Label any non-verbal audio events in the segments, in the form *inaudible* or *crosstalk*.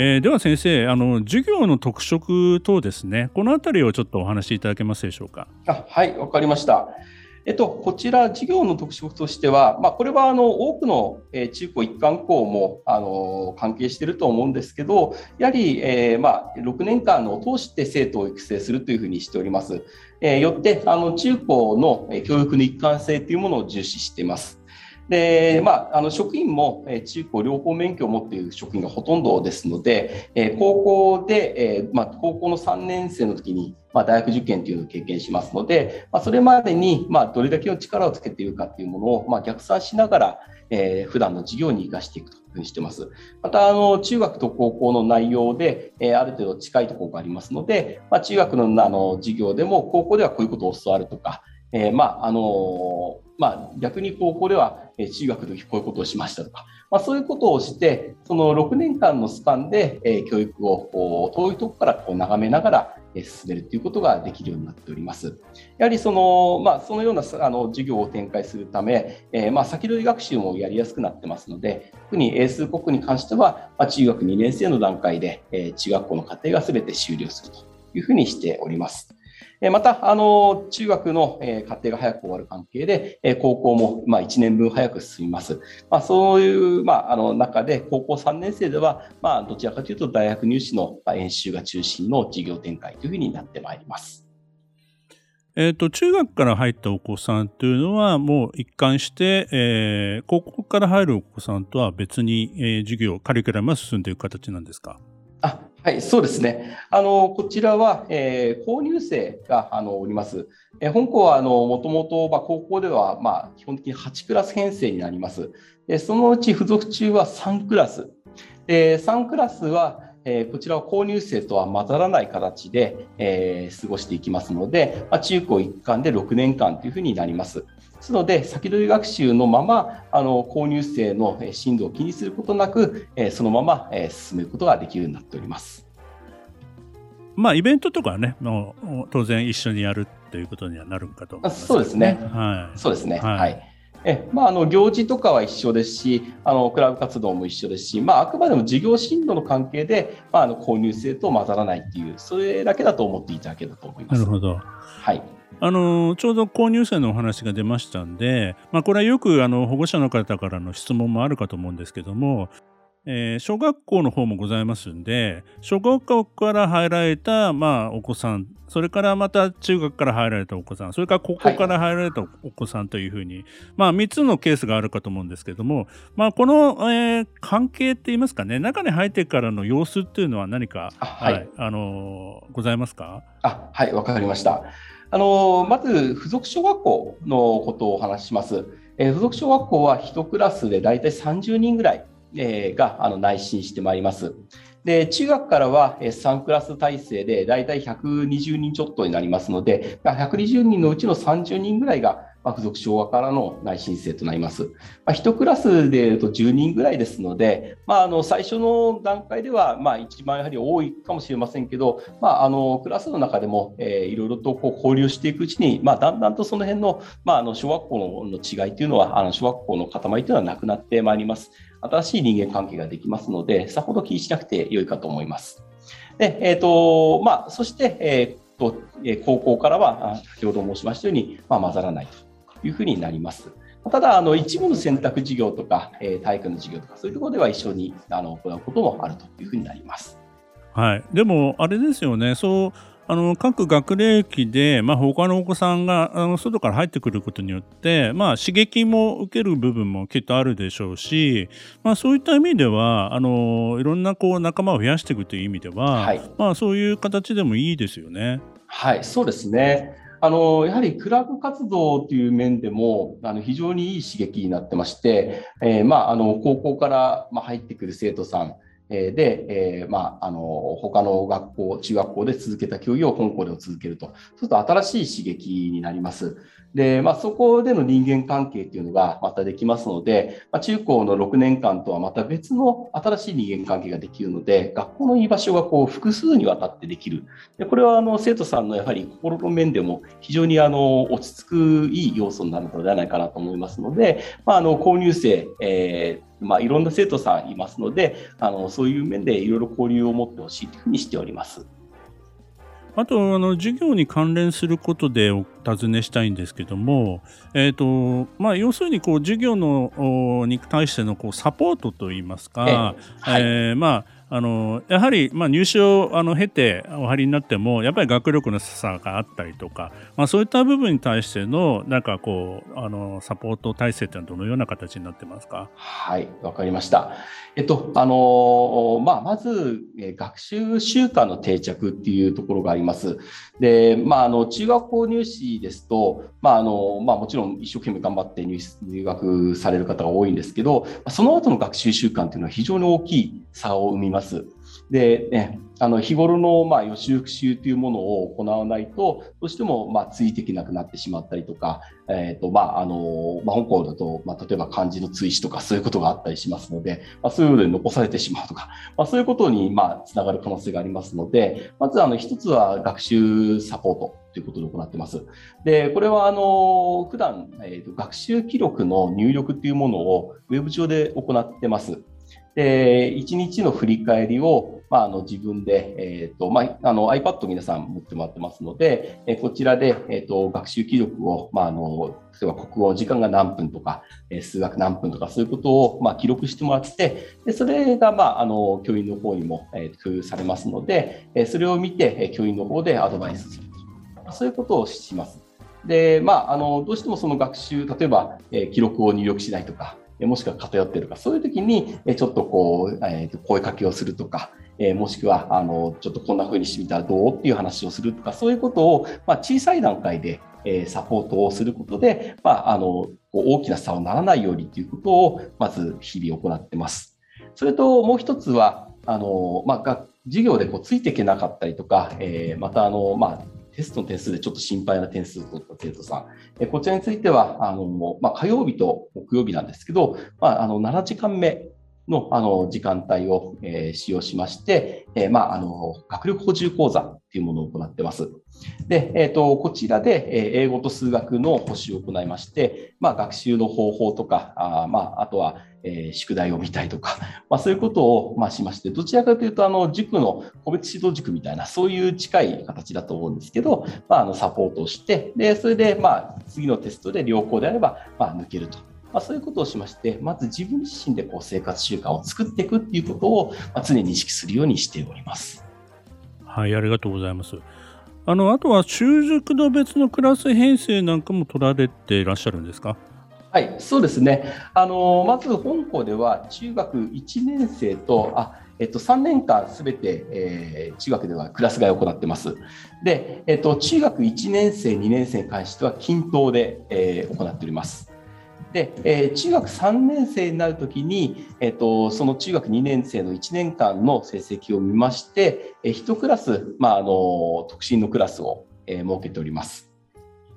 えー、では先生あの授業の特色等ですねこの辺りをちょっとお話しいただけますでしょうか？あはいわかりましたえっと、こちら、授業の特色としては、まあ、これはあの多くの、え、中高一貫校もあの関係していると思うんですけど、やはり、えー、まあ、6年間を通して生徒を育成するというふうにしております。えー、よってあの中高の教育の一貫性というものを重視しています。で、まあ、あの職員も、え中高両方免許を持っている職員がほとんどですので、え高校で、えまあ、高校の3年生の時に、まあ、大学受験というのを経験しますので、まあ、それまでに、まあ、どれだけの力をつけているかというものを、まあ、逆算しながら、えー、普段の授業に生かしていくというふうにしてます。また、あの、中学と高校の内容で、えー、ある程度近いところがありますので、まあ、中学のあの授業でも高校ではこういうことを教わるとか、えー、まあ、あのまあ、逆に高校では中学の時こういうことをしましたとか、まあ、そういうことをして、その6年間のスパンで、教育を遠いところからこう眺めながら、進めるということができるようになっております。やはりその,、まあ、そのようなあの授業を展開するため、えー、まあ先取り学習もやりやすくなってますので、特に英数国に関しては、まあ、中学2年生の段階で、えー、中学校の課程が全て終了するというふうにしております。また、あの、中学の家庭が早く終わる関係で、高校も、まあ、1年分早く進みます。まあ、そういう、まあ、あの、中で、高校3年生では、まあ、どちらかというと、大学入試の演習が中心の授業展開というふうになってまいります。えっ、ー、と、中学から入ったお子さんというのは、もう一貫して、えー、高校から入るお子さんとは別に、えー、授業、カリキュラムは進んでいく形なんですか？あはい、そうですね。あのこちらは、えー、購入生があのおります。えー、本校はあのもともと、まあ、高校では、まあ、基本的に8クラス編成になります。でそのうち付属中は3クラス。で3クラスは、えー、こちらは購入生とは混ざらない形で、えー、過ごしていきますので、まあ、中高一貫で6年間というふうになります。ですので、先取り学習のまま、あの購入生の進度を気にすることなく、そのまま進めることができるようになっております。まあ、イベントとかはね、もう当然一緒にやるということにはなるかと思います、ね、そうですね。はい。そうですね。はい、はいえまあ、あの行事とかは一緒ですしあのクラブ活動も一緒ですし、まあ、あくまでも事業進路の関係で、まあ、あの購入生と混ざらないっていうそれだけだと思っていただけだと思います。なるほど、はいあのちょうど購入生のお話が出ましたんで、まあ、これはよくあの保護者の方からの質問もあるかと思うんですけども、えー、小学校の方もございますんで小学校から入られた、まあ、お子さんそれからまた中学から入られたお子さんそれから高校から入られたお子さんというふうに、はい、まあ、3つのケースがあるかと思うんですけども、まあ、この、えー、関係って言いますかね中に入ってからの様子っていうのは何か、はい、はい、あのー、ございますか？あはいわかりました。あのまず付属小学校のことをお話しします。えー、付属小学校は1クラスで大体30人ぐらい、えー、があの内申してまいります。で中学からは3クラス体制で大体120人ちょっとになりますので、120人のうちの30人ぐらいがまあ、付属昭和からの内申請となります。まあ、1クラスでいうと10人ぐらいですので、まあ、あの最初の段階ではまあ一番やはり多いかもしれませんけど、まあ、あのクラスの中でも、えー、いろいろとこう交流していくうちに、まあ、だんだんとその辺の,、まあ、あの小学校の違いというのは、あの小学校の塊というのはなくなってまいります。新しい人間関係ができますので、さほど気にしなくてよいかと思います。でえーとまあ、そして、えーと、高校からは、先ほど申しましたように、まあ、混ざらないと。いうふうになります。ただ、あの一部の選択授業とか、えー、体育の授業とか、そういうところでは一緒にあの行うこともあるというふうになります。はい、でも、あれですよね、そうあの各学齢期で、まあ、他のお子さんがあの外から入ってくることによって、まあ、刺激も受ける部分もきっとあるでしょうし、まあ、そういった意味ではあのいろんなこう仲間を増やしていくという意味では、はい、まあ、そういう形でもいいですよね。はいそうですねあのやはりクラブ活動という面でもあの非常にいい刺激になってまして、えー、まあ、あの高校から、入ってくる生徒さん、で、えー、まあ、あの、他の学校、中学校で続けた教育を本校で続けると。そうすると新しい刺激になります。で、まあ、そこでの人間関係っていうのがまたできますので、まあ、中高の6年間とはまた別の新しい人間関係ができるので、学校の居場所がこう複数にわたってできる。でこれはあの生徒さんのやはり心の面でも非常にあの落ち着くいい要素になるのではないかなと思いますので、まあ、あの購入生、えーまあ、いろんな生徒さんいますので、あのそういう面でいろいろ交流を持ってほしいというふうにしております。あと、あの、授業に関連することでお尋ねしたいんですけども、えっ、ー、と、まあ、要するに、こう、授業の、に対しての、こう、サポートといいますか、えー、はい、えー、まあ、あのやはり、まあ、入試をあの経てお入りになってもやっぱり学力の差があったりとか、まあ、そういった部分に対してのなんかこうあのサポート体制ってのはどのような形になってますか？はいわかりました。えっとあのまあ、まず、え学習習慣の定着っていうところがあります。で、まあ、あの中学校入試ですと、まああのまあ、もちろん一生懸命頑張って入入学される方が多いんですけどその後の学習習慣っていうのは非常に大きい差を生みます。ます。で、ね、あの日頃のまあ予習復習というものを行わないとどうしてもまあついていけなくなってしまったりとか、えーとまああのまあ、香港だと、まあ、例えば漢字の追試とかそういうことがあったりしますので、まあ、そういうので残されてしまうとか、まあ、そういうことにまあつながる可能性がありますのでまずあの一つは学習サポートということで行ってます。でこれはあの普段、えー、と学習記録の入力というものをウェブ上で行ってます。で、1日の振り返りを、まあ、あの自分で、えーとまあ、あの iPad 皆さん持ってもらってますので、えこちらで、えーと、学習記録を、まあ、あの例えば国語時間が何分とか、え数学何分とかそういうことを、まあ、記録してもらってでそれが、まあ、あの教員の方にも、え共有されますので、えそれを見て、え教員の方でアドバイスするそういうことをします。でまあ、あのどうしてもその学習例えば、え記録を入力しないとかもしくは偏っているか、そういう時に、ちょっとこう、えー、声かけをするとか、えもしくは、あの、ちょっとこんな風にしてみたらどうっていう話をするとか、そういうことを、まあ、小さい段階で、えサポートをすることで、まあ、あの、大きな差をならないようにということを、まず日々行ってます。それともう一つは、あの、まあ、授業でこうついていけなかったりとか、えー、また、あの、まあ、テストの点数でちょっと心配な点数を取った生徒さん、えこちらについては、あの、まあ、火曜日と木曜日なんですけど、まあ、あの、7時間目のあの時間帯を、えー、使用しまして、えー、まあ、あの学力補充講座というものを行ってます。で、えーと、こちらで、え英語と数学の補習を行いまして、まあ、学習の方法とか、あ,、まあ、あとは、えー、宿題を見たいとか、*laughs* まあ、そういうことを、まあ、しまして、どちらかというとあの塾の個別指導塾みたいな、そういう近い形だと思うんですけど、まあ、あのサポートをして、でそれで、まあ、次のテストで良好であれば、まあ、抜けると。まあ、そういうことをしまして、まず自分自身でこう生活習慣を作っていくっていうことを、まあ、常に意識するようにしております。はい、ありがとうございます。あの、あとは中塾の別のクラス編成なんかも取られていらっしゃるんですか？はい、そうですね。あの、まず本校では中学1年生と、あ、えっと、3年間すべて、えー、中学ではクラス替えを行ってます。で、えっと、中学1年生、2年生に関しては均等で、えー、行っております。で、えー、中学3年生になるときに、えーと、その中学2年生の1年間の成績を見まして、えー、1クラス、まあ、あの特進のクラスを、えー、設けております。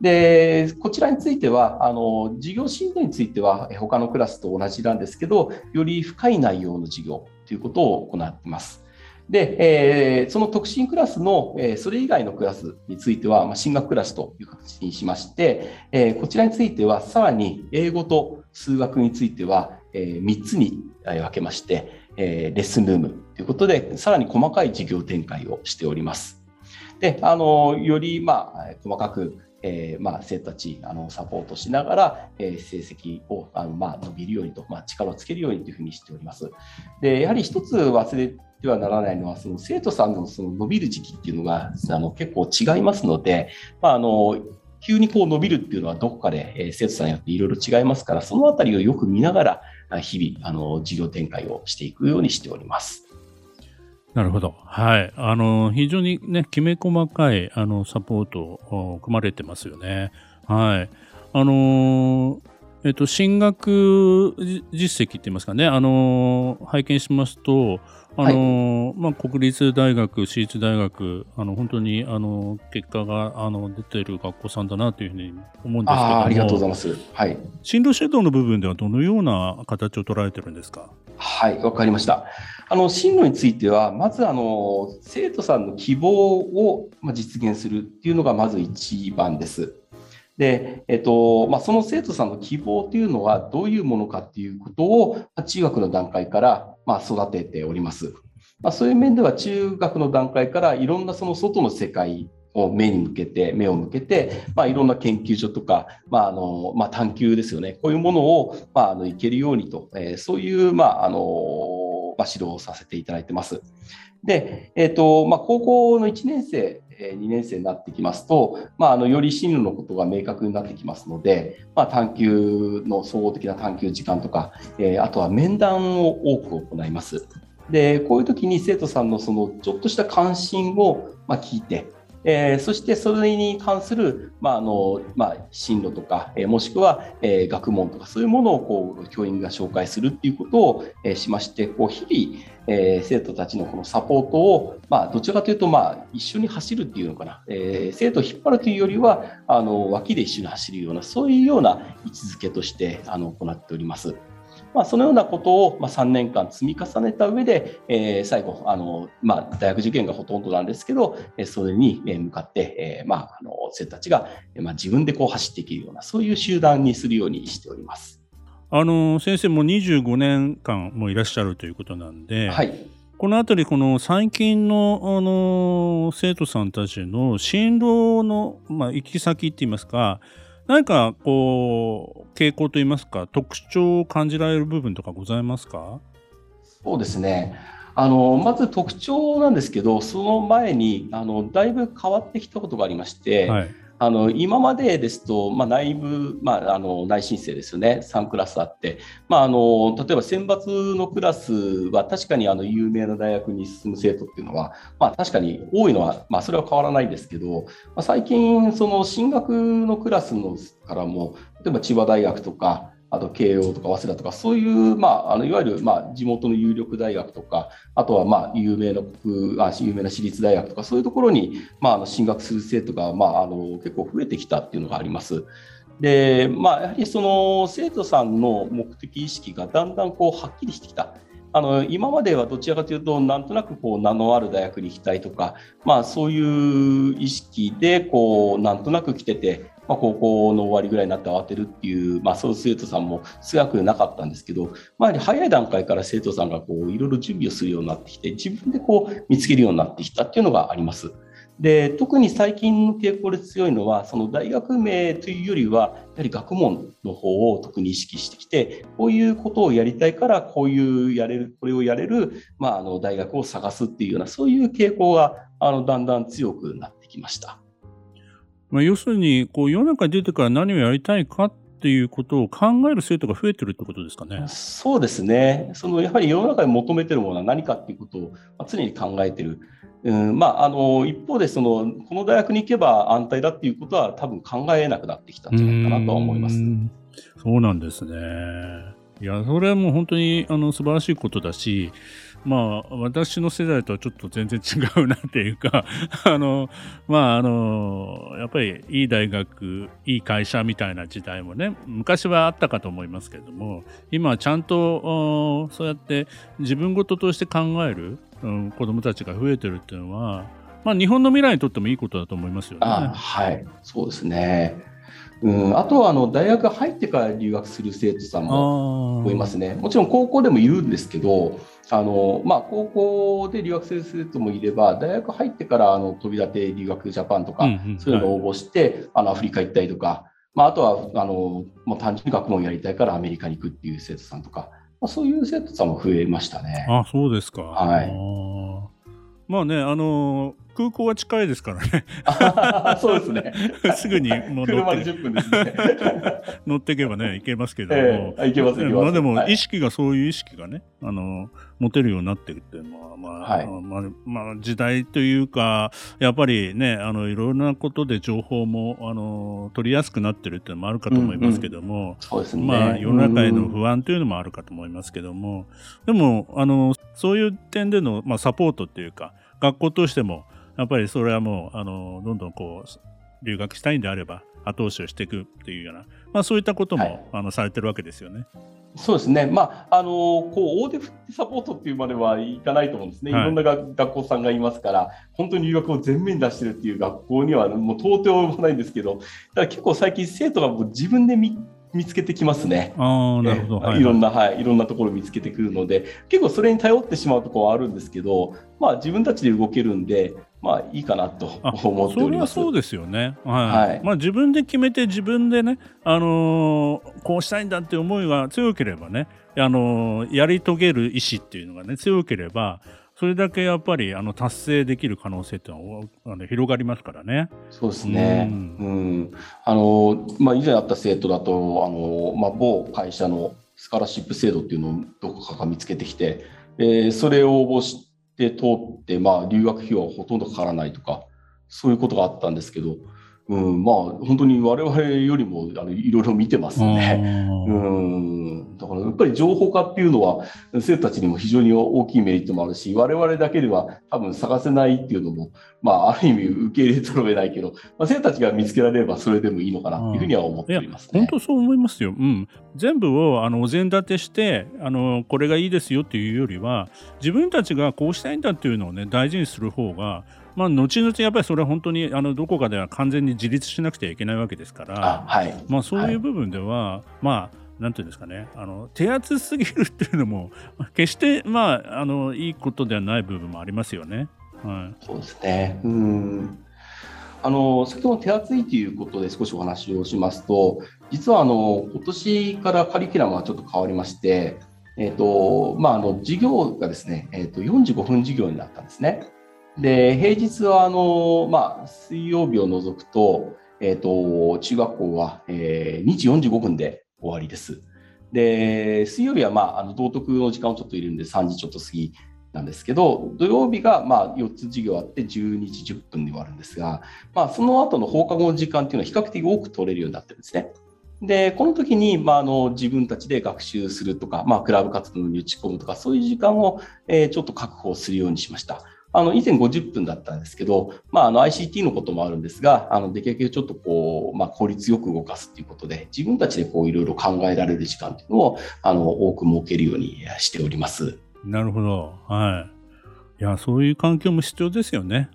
で、こちらについては、あの授業進度については、他のクラスと同じなんですけど、より深い内容の授業ということを行っています。で、えー、その特進クラスの、えー、それ以外のクラスについては、まあ、進学クラスという形にしまして、えー、こちらについては、さらに英語と数学については、えー、3つに分けまして、えー、レッスンルームということで、さらに細かい授業展開をしております。で、あの、より、まあ、細かく、えーまあ、生徒たちあのサポートしながら、えー、成績をあの、まあ、伸びるようにと、まあ、力をつけるようにというふうにしております。でやはり一つ忘れてはならないのはその生徒さんのその伸びる時期っていうのがあの結構違いますので、まあ、あの急にこう伸びるっていうのはどこかで、えー、生徒さんによっていろいろ違いますからそのあたりをよく見ながら日々あの授業展開をしていくようにしております。なるほど。はい。あの、非常にね、きめ細かい、あの、サポートを組まれてますよね。はい。あのえっと、進学実績って言いますかね、あの拝見しますと、あの、はい、まあ、国立大学、私立大学、あの本当にあの結果があの出てる学校さんだなというふうに思うんですけどありがとうございます。はい。進路指導の部分ではどのような形を捉えてるんですか？はい、わかりました。あの進路については、まずあの生徒さんの希望を実現するっていうのがまず一番です。で、えっとまあ、その生徒さんの希望というのはどういうものかっていうことを中学の段階からまあ育てております。まあ、そういう面では中学の段階からいろんなその外の世界を目に向けて、目を向けて、まあ、いろんな研究所とか、まああのまあ、探究ですよね、こういうものを、まあ、あのいけるようにと、えー、そういう、まああのまあ、指導をさせていただいてます。で、えーとまあ、高校の1年生2年生になってきますと、まあ、あのより進路のことが明確になってきますので、まあ、探究の総合的な探究時間とか、えー、あとは面談を多く行います。でこういう時に生徒さんのそのちょっとした関心をま聞いてえー、そしてそれに関する、まああのまあ、進路とか、えー、もしくは、えー、学問とかそういうものをこう教員が紹介するっていうことを、えー、しましてこう日々、えー、生徒たちのこのサポートを、まあ、どちらかというと、まあ、一緒に走るっていうのかな、えー、生徒を引っ張るというよりはあの脇で一緒に走るようなそういうような位置づけとしてあの行っております。まあ、そのようなことを、まあ、3年間積み重ねた上で、えー、最後あの、まあ、大学受験がほとんどなんですけど、えー、それに向かって、えーまあ、あの生徒たちが、まあ、自分でこう走っていけるようなそういう集団にするようにしております。あの先生も25年間もいらっしゃるということなんで、はい、この辺りこの最近のあの生徒さんたちの進路の、まあ、行き先って言いますか何かこう傾向といいますか特徴を感じられる部分とかございますか？そうですね。あのまず特徴なんですけどその前にあのだいぶ変わってきたことがありまして、はい、あの今までですと、まあ、内部、まあ、あの内申請ですよね、3クラスあって、まあ、あの例えば選抜のクラスは確かにあの有名な大学に進む生徒っていうのは、まあ、確かに多いのは、まあ、それは変わらないですけど、まあ、最近、その進学のクラスのからも、例えば千葉大学とか、あと慶応とか早稲田とか、そういう、まあ、あのいわゆる、まあ、地元の有力大学とか、あとは、まあ、有名なあ、有名な私立大学とか、そういうところに、まあ、あの進学する生徒が、まあ、あの結構増えてきたっていうのがあります。で、まあ、やはりその生徒さんの目的意識がだんだんこうはっきりしてきた。あの今まではどちらかというとなんとなくこう名のある大学に行きたいとか、まあ、そういう意識でこうなんとなく来ててまあ、高校の終わりぐらいになって慌てるっていう、まあ、そういう生徒さんも少なくなかったんですけど、まあ、早い段階から生徒さんがこういろいろ準備をするようになってきて、自分でこう見つけるようになってきたっていうのがあります。で特に最近の傾向で強いのはその大学名というよりはやはり学問の方を特に意識してきてこういうことをやりたいからこういうやれるこれをやれる、まあ、あの大学を探すっていうようなそういう傾向があのだんだん強くなってきました。まあ、要するに、こう、世の中に出てから何をやりたいかっていうことを考える生徒が増えてるってことですかね。そうですね。そのやはり世の中に求めてるものは何かっていうことを常に考えてる。うんまあ、あの一方でその、この大学に行けば安泰だっていうことは多分考えなくなってきたんじゃないかなとは思います。そうなんですね。いや、それはもう本当にあの素晴らしいことだし、まあ、私の世代とはちょっと全然違うなっていうか *laughs* あの、まあ、あの、やっぱりいい大学、いい会社みたいな時代もね、昔はあったかと思いますけども、今はちゃんと、そうやって自分事として考える、うん、子供たちが増えてるっていうのは、まあ、日本の未来にとってもいいことだと思いますよね。はい、そうですね。うん、あとはあの大学入ってから留学する生徒さんもいますね。もちろん高校でもいるんですけど、あのまあ、高校で留学する生徒もいれば、大学入ってからあの飛び立て留学ジャパンとか、そういうのを応募して、はい、あのアフリカ行ったりとか、まあ、あとはあの、まあ、単純に学問やりたいからアメリカに行くっていう生徒さんとか、まあ、そういう生徒さんも増えましたね。あそうですか。はい。まあね、あの空港は近いですからね。そうですね。*laughs* すぐにもう乗車でって10分ですね。*laughs* 乗っていけばね、行けますけども。ええいけますまあでもはい意識がそういう意識がね、あの持てるようになってるっていうのは、まあ、はいまあ、まあ時代というか、やっぱりね、あのいろんなことで情報もあの取りやすくなってるっていうのもあるかと思いますけども、そうですね。まあ世の中へのうん不安というのもあるかと思いますけども、でもあのそういう点でのまあサポートっていうか、学校としてもやっぱりそれはもうあのどんどんこう留学したいんであれば後押しをしていくっていうような、まあそういったことも、はいあのされてるわけですよね。そうですね、まああのこう大手振ってサポートっていうまではいかないと思うんですね、はいい、ろんなが学校さんがいますから、本当に留学を全面に出してるっていう学校にはもう到底及ばないんですけど、ただ結構最近、生徒がもう自分で見見つけてきますね。ああ、なるほど。えいろんな、はい、いろんなところを見つけてくるので、結構それに頼ってしまうところはあるんですけど、まあ自分たちで動けるんで、まあいいかなとあ思っております。それはそうですよね。はい。はいまあ自分で決めて自分でね、あのーこうしたいんだって思いが強ければね、あのーやり遂げる意志っていうのがね、強ければ、それだけやっぱりあの達成できる可能性っていうのはあの広がりますからね。そうですね。ううんん。あの、まあ、以前あった生徒だと、あの、まあ、某会社のスカラシップ制度っていうのをどこかが見つけてきて、えーそれを応募しで通って、まあ、留学費用はほとんどかからないとか、そういうことがあったんですけど、うん、まあ、本当に我々よりも、あの、いろいろ見てますね。ううんん。だから、やっぱり情報化っていうのは、生徒たちにも非常に大きいメリットもあるし、我々だけでは多分探せないっていうのも、まあ、ある意味受け入れざるを得ないけど、まあ、生徒たちが見つけられればそれでもいいのかなというふうには思っておりますね。本当そう思いますよ。うん。全部をあのお膳立てして、あのこれがいいですよっていうよりは、自分たちがこうしたいんだっていうのをね、大事にする方が、まあ、後々やっぱりそれは本当にあのどこかでは完全に自立しなくてはいけないわけですから、あ、はい。まあ、そういう部分では、まあ、なんていうんですかね、あの手厚すぎるっていうのも、決して、まあ、あのいいことではない部分もありますよね。はいそうですね。うん。あの、先ほど手厚いということで少しお話をしますと、実はあの、今年からカリキュラムがちょっと変わりまして、えっ、と、まあ、あの、授業がですね、えっ、と、45分授業になったんですね。で、平日はあの、まあ、水曜日を除くと、えっ、と、中学校は、えー、2時45分で終わりです。で、水曜日はまあ、あの、道徳の時間をちょっと入れるんで3時ちょっと過ぎなんですけど、土曜日がまあ4つ授業あって12時10分で終わるんですが、まあ、その後の放課後の時間っていうのは比較的多く取れるようになってるんですね。で、この時に、まあ、あの自分たちで学習するとか、まあ、クラブ活動に打ち込むとか、そういう時間を、えーちょっと確保するようにしました。あの以前50分だったんですけど、まあ、あの ICT のこともあるんですが、あのできるだけちょっとこう、まあ、効率よく動かすということで、自分たちでこういろいろ考えられる時間というのをあの多く設けるようにしております。なるほど。はい。いや、そういう環境も必要ですよね。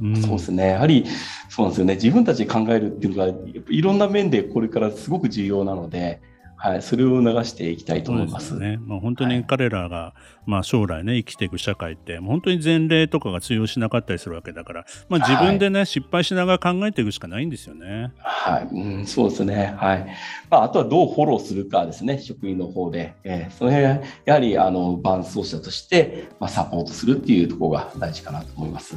うん、そうですね。やはり、そうなんですよね。自分たちで考えるっていうのが、いろんな面でこれからすごく重要なので、はい、それを促していきたいと思います。すよね。まあ、本当はいに彼らが、まあ、将来ね、生きていく社会って、本当に前例とかが通用しなかったりするわけだから、まあ、自分でね、失敗しながら考えていくしかないんですよね。はい、うん、そうですね。はい。まあ、あとはどうフォローするかですね、職員の方で。えーその辺、やはり、あの、伴走者として、まあ、サポートするっていうところが大事かなと思います。